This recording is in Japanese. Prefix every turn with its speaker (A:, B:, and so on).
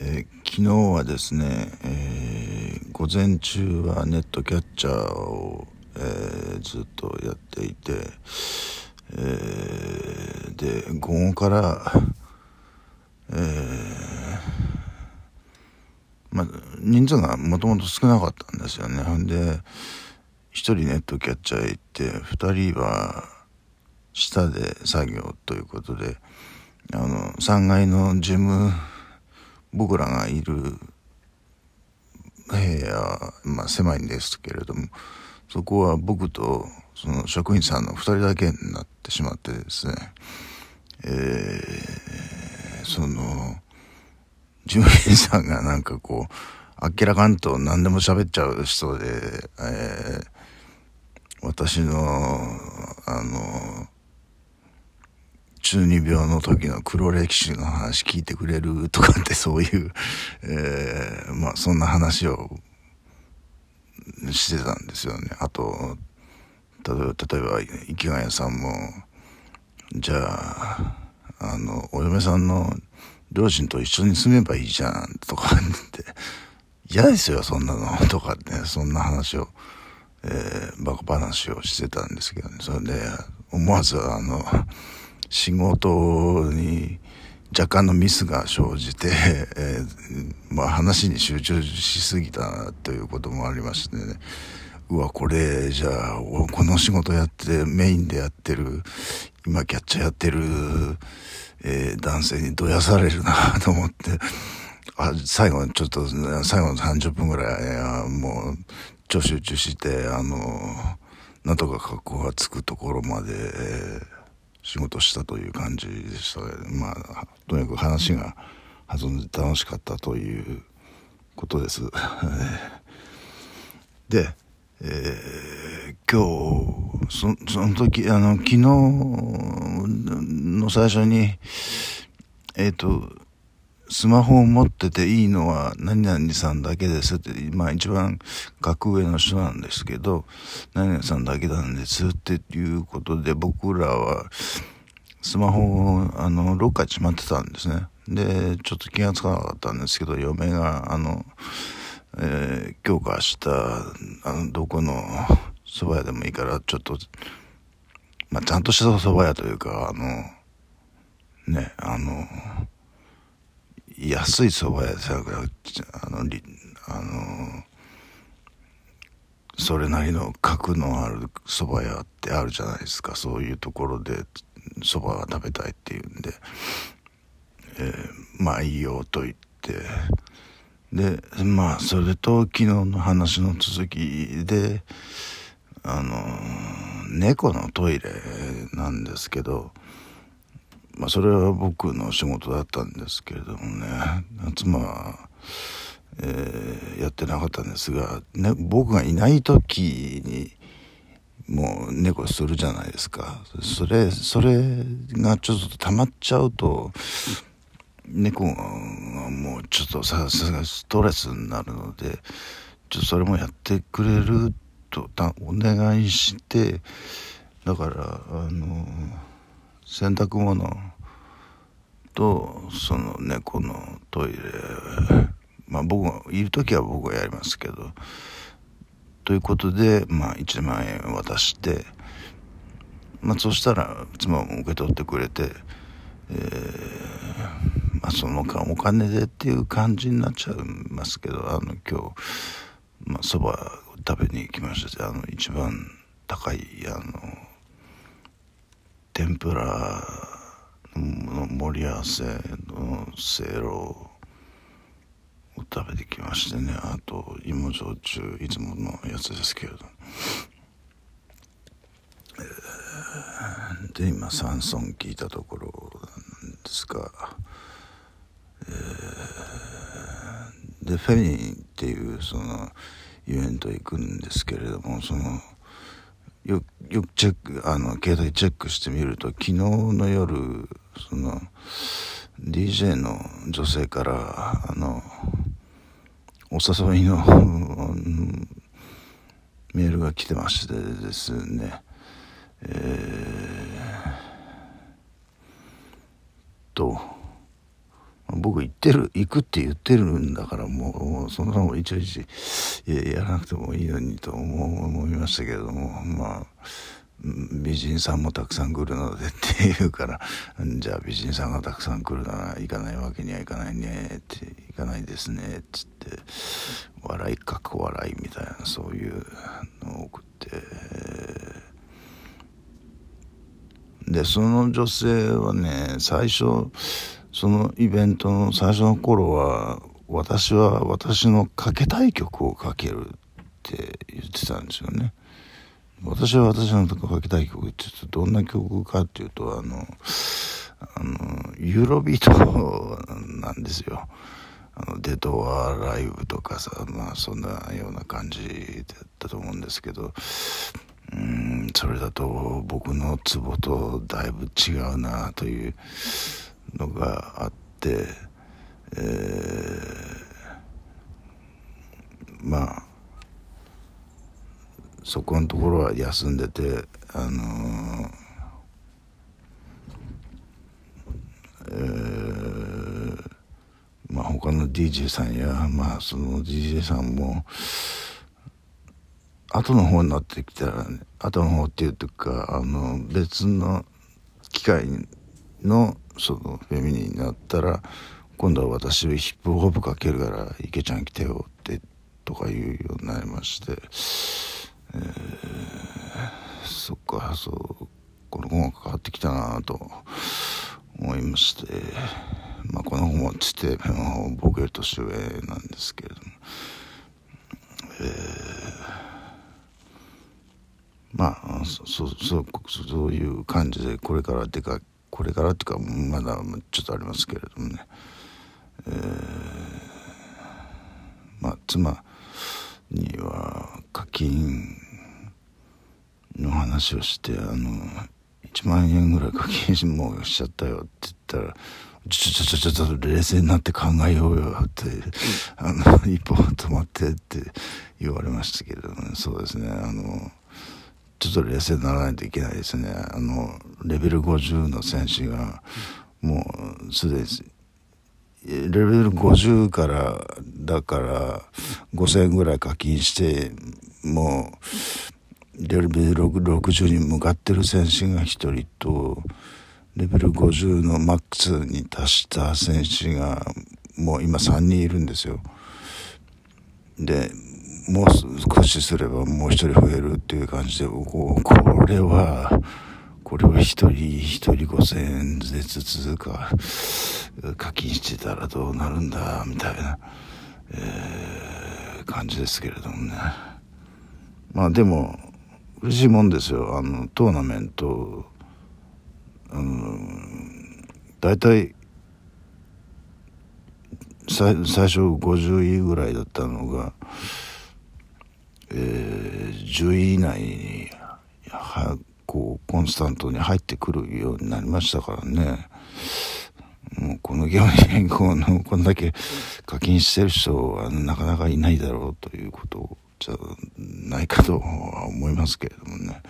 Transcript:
A: えー、昨日はですね、えー、午前中はネットキャッチャーを、えー、ずっとやっていて、えで午後から、えま、人数がもともと少なかったんですよね。ほんで1人ネットキャッチャー行って2人は下で作業ということであの3階の事務僕らがいる部屋、まあ、狭いんですけれどもそこは僕とその職員さんの2人だけになってしまってですね、えー、その従業員さんがなんかこう明らかんと何でも喋っちゃう人で、えー、私のあの中二病の時の黒歴史の話聞いてくれるとかってそういう、えー、まあそんな話をしてたんですよね。あと、例えば、例えば池谷さんも、じゃあ、あの、お嫁さんの両親と一緒に住めばいいじゃんとかって、嫌ですよ、そんなの、とかって、そんな話を、えー、バカ話をしてたんですけどね。それで、思わずあの、仕事に若干のミスが生じて、えー、まあ話に集中しすぎたということもありましてね。うわ、これ、じゃあ、この仕事やって、メインでやってる、今キャッチャーやってる、えー、男性にどやされるなと思って、あ最後ちょっと、最後の30分ぐらい、もう、超集中して、あの、なんとか格好がつくところまで、えー仕事したという感じでした。まあとにかく話が弾んで楽しかったということです。で、えー、今日そその時あの昨日の最初にえっ、ー、とスマホを持ってていいのは何々さんだけですって、まあ一番格上の人なんですけど、何々さんだけなんですっていうことで僕らはスマホをあのロッカーにしまってたんですね。で、ちょっと気がつかなかったんですけど、嫁があの、えー、今日か明日、あの、どこの蕎麦屋でもいいから、ちょっと、まあちゃんとした蕎麦屋というか、あの、ね、あの、安い蕎麦屋さあのあのそれなりの格のある蕎麦屋ってあるじゃないですか。そういうところで蕎麦が食べたいっていうんで、えー、まあいいよと言って。でまあそれと昨日の話の続きであの猫のトイレなんですけどまあ、それは僕の仕事だったんですけれどもね。妻は、えー、やってなかったんですが、ね、僕がいない時にもう猫するじゃないですか。それそれがちょっと溜まっちゃうと猫がもうちょっとさすがストレスになるのでちょっとそれもやってくれるとお願いしてだからあの洗濯物とその猫のトイレまあ僕がいる時は僕がやりますけどということでまあ1万円渡してまあそしたら妻も受け取ってくれてえー、まあそのお金でっていう感じになっちゃいますけどあの今日まあそば食べに行きましたあの一番高いあの天ぷらの盛り合わせのせいろを食べてきましてね。あと芋焼酎いつものやつですけれど、えー、で今山村聞いたところなんですが、えー、でフェニーっていうそのイベント行くんですけれどもそのよよくチェックあの携帯チェックしてみると昨日の夜その DJ の女性からあのお誘いのメールが来てましてですね。えー、と僕行ってる行くって言ってるんだからもうそんなのいちいちやらなくてもいいのにと思いましたけれどもまあ美人さんもたくさん来るのでって言うからじゃあ美人さんがたくさん来るなら行かないわけにはいかないねって行かないですねっつって笑いかっこ笑いみたいなそういうのを送ってでその女性はね最初そのイベントの最初の頃は私は私のかけたい曲をかけるって言ってたんですよね。私は私のかけたい曲って言うとどんな曲かっていうとあのあのユーロビートなんですよ。あのデドアライブとかさまあそんなような感じだったと思うんですけどうんそれだと僕のツボとだいぶ違うなというのがあって、えー、まあそこのところは休んでてあのー、え、まあ他の DJ さんやまあその DJ さんも後の方になってきたら、ね、後の方っていうとかあの別の機会のそのフェミニンになったら今度は私ヒップホップかけるから池ちゃん来てよってとか言うようになりまして。えー、そっかそうこの本がかかってきたなと思いまして、まあ、この本はつって僕より年上なんですけれども、えー、まあそそそそういう感じでこれからでかこれからっていうかまだちょっとありますけれどもね、えー、まあ妻には課金の話をしてあの1万円ぐらい課金もうしちゃったよって言ったらちょちょちょちょっと冷静になって考えようよって、あの、一歩止まってって言われましたけれども、ね、そうですね、あの、ちょっと冷静にならないといけないですね。あの、レベル50の選手が、もうすでに、レベル50からだから5000円ぐらい課金してもうレベル60に向かってる選手が1人とレベル50のマックスに達した選手がもう今3人いるんですよ。でもう少しすればもう1人増えるっていう感じでこれはこれは1人1人5000円ずつか課金してたらどうなるんだみたいな、えー、感じですけれどもね。まあでも嬉しいもんですよあのトーナメントあの大体最最初50位ぐらいだったのが、えー、10位以内にはこうコンスタントに入ってくるようになりましたからねもうこの業にこのこんだけ課金してる人はなかなかいないだろうということじゃないかとは思いますけれどもね。